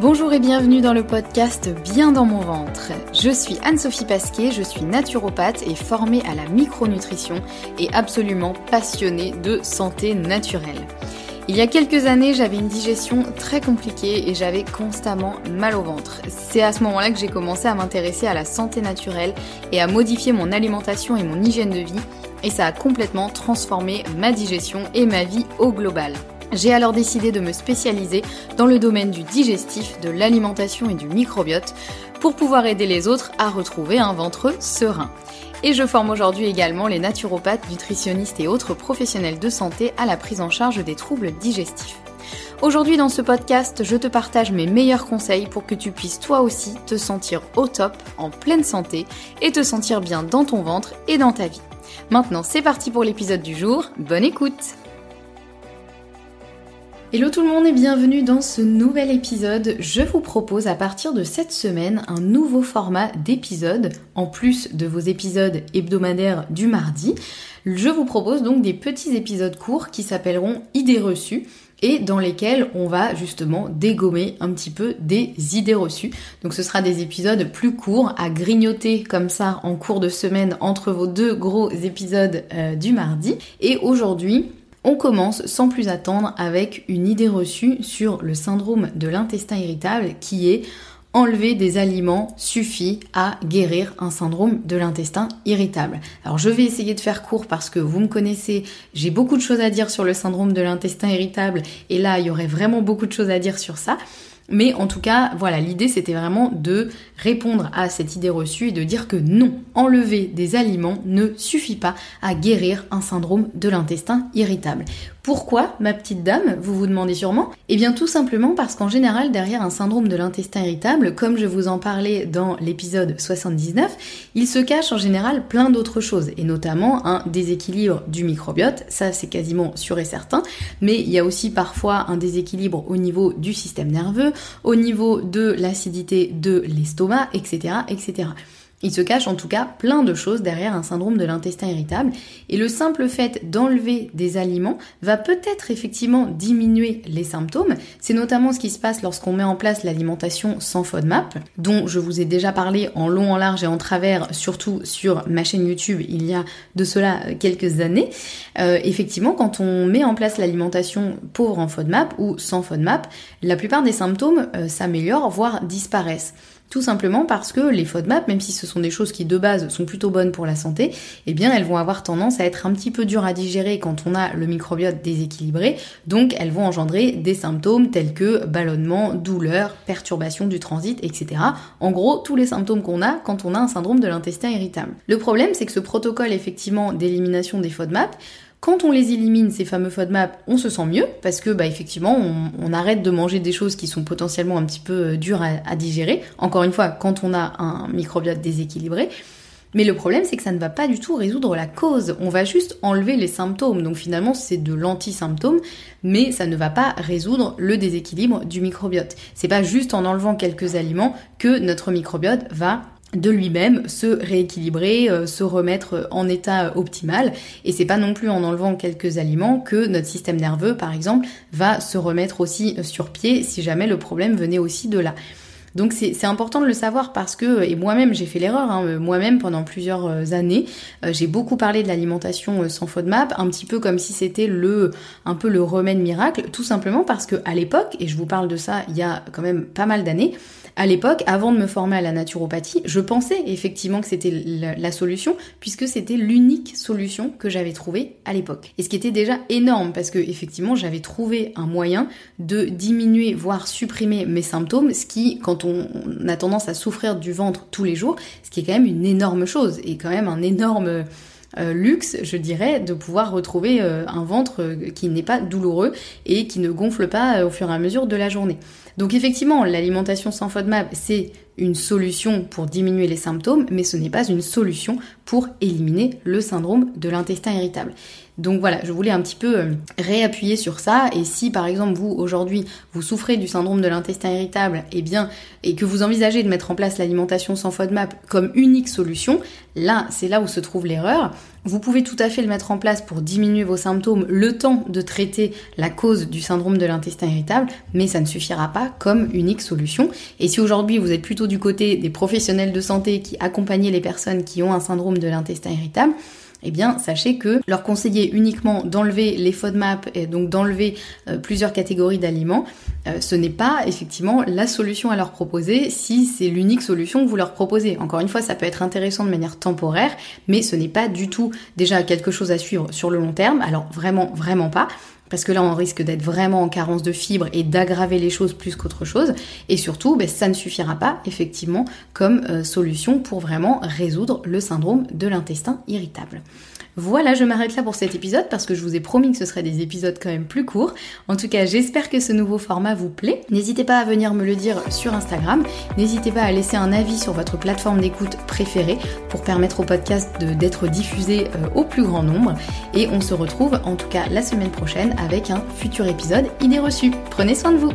Bonjour et bienvenue dans le podcast Bien dans mon ventre. Je suis Anne-Sophie Pasquet, je suis naturopathe et formée à la micronutrition et absolument passionnée de santé naturelle. Il y a quelques années, j'avais une digestion très compliquée et j'avais constamment mal au ventre. C'est à ce moment-là que j'ai commencé à m'intéresser à la santé naturelle et à modifier mon alimentation et mon hygiène de vie et ça a complètement transformé ma digestion et ma vie au global. J'ai alors décidé de me spécialiser dans le domaine du digestif, de l'alimentation et du microbiote pour pouvoir aider les autres à retrouver un ventre serein. Et je forme aujourd'hui également les naturopathes, nutritionnistes et autres professionnels de santé à la prise en charge des troubles digestifs. Aujourd'hui dans ce podcast, je te partage mes meilleurs conseils pour que tu puisses toi aussi te sentir au top, en pleine santé et te sentir bien dans ton ventre et dans ta vie. Maintenant c'est parti pour l'épisode du jour, bonne écoute Hello tout le monde et bienvenue dans ce nouvel épisode. Je vous propose à partir de cette semaine un nouveau format d'épisode, en plus de vos épisodes hebdomadaires du mardi. Je vous propose donc des petits épisodes courts qui s'appelleront idées reçues et dans lesquels on va justement dégommer un petit peu des idées reçues. Donc ce sera des épisodes plus courts à grignoter comme ça en cours de semaine entre vos deux gros épisodes euh, du mardi. Et aujourd'hui, on commence sans plus attendre avec une idée reçue sur le syndrome de l'intestin irritable qui est enlever des aliments suffit à guérir un syndrome de l'intestin irritable. Alors je vais essayer de faire court parce que vous me connaissez, j'ai beaucoup de choses à dire sur le syndrome de l'intestin irritable et là il y aurait vraiment beaucoup de choses à dire sur ça. Mais en tout cas, voilà, l'idée c'était vraiment de répondre à cette idée reçue et de dire que non, enlever des aliments ne suffit pas à guérir un syndrome de l'intestin irritable. Pourquoi, ma petite dame, vous vous demandez sûrement Eh bien tout simplement parce qu'en général, derrière un syndrome de l'intestin irritable, comme je vous en parlais dans l'épisode 79, il se cache en général plein d'autres choses, et notamment un déséquilibre du microbiote, ça c'est quasiment sûr et certain, mais il y a aussi parfois un déséquilibre au niveau du système nerveux, au niveau de l'acidité de l'estomac, etc. etc. Il se cache en tout cas plein de choses derrière un syndrome de l'intestin irritable et le simple fait d'enlever des aliments va peut-être effectivement diminuer les symptômes. C'est notamment ce qui se passe lorsqu'on met en place l'alimentation sans FODMAP, dont je vous ai déjà parlé en long, en large et en travers, surtout sur ma chaîne YouTube il y a de cela quelques années. Euh, effectivement, quand on met en place l'alimentation pauvre en FODMAP ou sans FODMAP, la plupart des symptômes euh, s'améliorent, voire disparaissent. Tout simplement parce que les FODMAP, même si ce sont des choses qui de base sont plutôt bonnes pour la santé, eh bien elles vont avoir tendance à être un petit peu dures à digérer quand on a le microbiote déséquilibré, donc elles vont engendrer des symptômes tels que ballonnement, douleur, perturbation du transit, etc. En gros, tous les symptômes qu'on a quand on a un syndrome de l'intestin irritable. Le problème, c'est que ce protocole effectivement d'élimination des FODMAP quand on les élimine, ces fameux FODMAP, on se sent mieux parce que, bah, effectivement, on, arrête de manger des choses qui sont potentiellement un petit peu euh, dures à, digérer. Encore une fois, quand on a un microbiote déséquilibré. Mais le problème, c'est que ça ne va pas du tout résoudre la cause. On va juste enlever les symptômes. Donc finalement, c'est de l'anti-symptôme, mais ça ne va pas résoudre le déséquilibre du microbiote. C'est pas juste en enlevant quelques aliments que notre microbiote va de lui-même se rééquilibrer, euh, se remettre en état optimal. Et c'est pas non plus en enlevant quelques aliments que notre système nerveux, par exemple, va se remettre aussi sur pied si jamais le problème venait aussi de là. Donc c'est important de le savoir parce que, et moi-même j'ai fait l'erreur, hein, moi-même pendant plusieurs euh, années, euh, j'ai beaucoup parlé de l'alimentation sans FODMAP, un petit peu comme si c'était le, un peu le remède miracle, tout simplement parce que à l'époque, et je vous parle de ça il y a quand même pas mal d'années, À l'époque, avant de me former à la naturopathie, je pensais effectivement que c'était la, solution, puisque c'était l'unique solution que j'avais trouvée à l'époque. Et ce qui était déjà énorme, parce que effectivement, j'avais trouvé un moyen de diminuer, voire supprimer mes symptômes, ce qui, quand on, a tendance à souffrir du ventre tous les jours, ce qui est quand même une énorme chose, et quand même un énorme euh, luxe, je dirais, de pouvoir retrouver euh, un ventre euh, qui n'est pas douloureux et qui ne gonfle pas au fur et à mesure de la journée. Donc effectivement, l'alimentation sans FODMAP, c'est une solution pour diminuer les symptômes, mais ce n'est pas une solution pour éliminer le syndrome de l'intestin irritable. Donc voilà, je voulais un petit peu euh, réappuyer sur ça. Et si par exemple vous aujourd'hui vous souffrez du syndrome de l'intestin irritable, et eh bien, et que vous envisagez de mettre en place l'alimentation sans FODMAP comme unique solution, là c'est là où se trouve l'erreur. Vous pouvez tout à fait le mettre en place pour diminuer vos symptômes le temps de traiter la cause du syndrome de l'intestin irritable, mais ça ne suffira pas comme unique solution. Et si aujourd'hui vous êtes plutôt du côté des professionnels de santé qui accompagnent les personnes qui ont un syndrome de l'intestin irritable, eh bien sachez que leur conseiller uniquement d'enlever les FODMAP et donc d'enlever euh, plusieurs catégories d'aliments, euh, ce n'est pas effectivement la solution à leur proposer si c'est l'unique solution que vous leur proposez. Encore une fois, ça peut être intéressant de manière temporaire, mais ce n'est pas du tout déjà quelque chose à suivre sur le long terme. Alors vraiment, vraiment pas parce que là on risque d'être vraiment en carence de fibres et d'aggraver les choses plus qu'autre chose. Et surtout, ben, ça ne suffira pas effectivement comme euh, solution pour vraiment résoudre le syndrome de l'intestin irritable. Voilà, je m'arrête là pour cet épisode parce que je vous ai promis que ce serait des épisodes quand même plus courts. En tout cas, j'espère que ce nouveau format vous plaît. N'hésitez pas à venir me le dire sur Instagram. N'hésitez pas à laisser un avis sur votre plateforme d'écoute préférée pour permettre au podcast d'être diffusé euh, au plus grand nombre. Et on se retrouve en tout cas la semaine prochaine avec un futur épisode Idées reçues. Prenez soin de vous